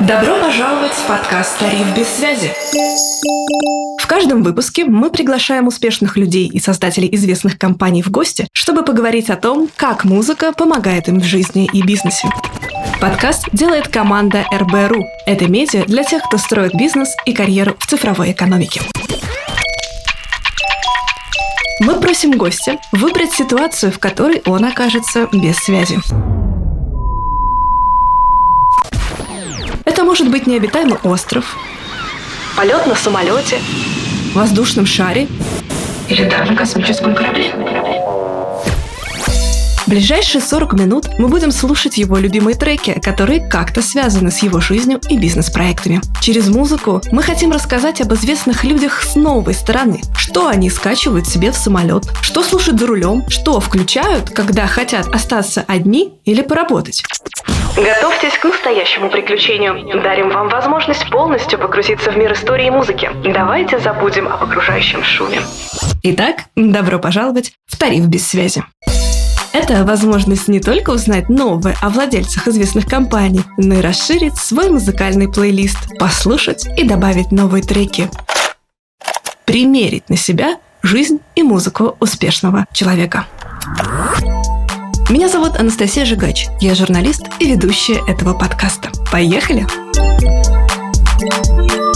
Добро пожаловать в подкаст «Тариф без связи». В каждом выпуске мы приглашаем успешных людей и создателей известных компаний в гости, чтобы поговорить о том, как музыка помогает им в жизни и бизнесе. Подкаст делает команда РБРУ. Это медиа для тех, кто строит бизнес и карьеру в цифровой экономике. Мы просим гостя выбрать ситуацию, в которой он окажется без связи. Это может быть необитаемый остров, полет на самолете, воздушном шаре Или даже космическом корабле. В ближайшие 40 минут мы будем слушать его любимые треки, которые как-то связаны с его жизнью и бизнес-проектами. Через музыку мы хотим рассказать об известных людях с новой стороны. Что они скачивают себе в самолет, что слушают за рулем, что включают, когда хотят остаться одни или поработать. Готовьтесь к настоящему приключению. Дарим вам возможность полностью погрузиться в мир истории и музыки. Давайте забудем об окружающем шуме. Итак, добро пожаловать в тариф без связи. Это возможность не только узнать новое о владельцах известных компаний, но и расширить свой музыкальный плейлист, послушать и добавить новые треки. Примерить на себя жизнь и музыку успешного человека. Меня зовут Анастасия Жигач. Я журналист и ведущая этого подкаста. Поехали! Поехали!